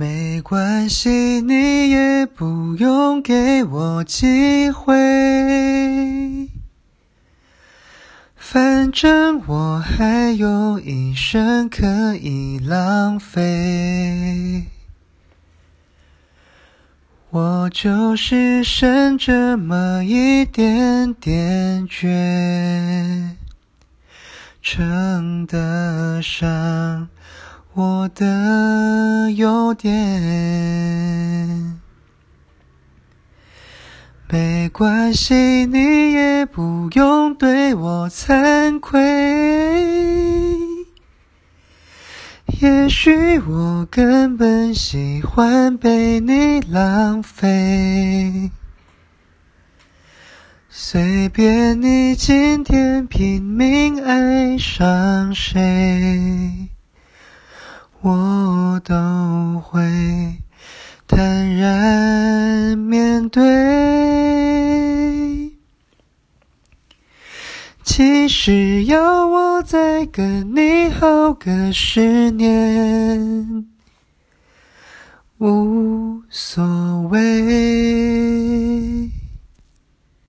没关系，你也不用给我机会，反正我还有一生可以浪费。我就是剩这么一点点倔，称得上。我的优点，没关系，你也不用对我惭愧。也许我根本喜欢被你浪费，随便你今天拼命爱上谁。我都会坦然面对。其实要我再跟你好个十年，无所。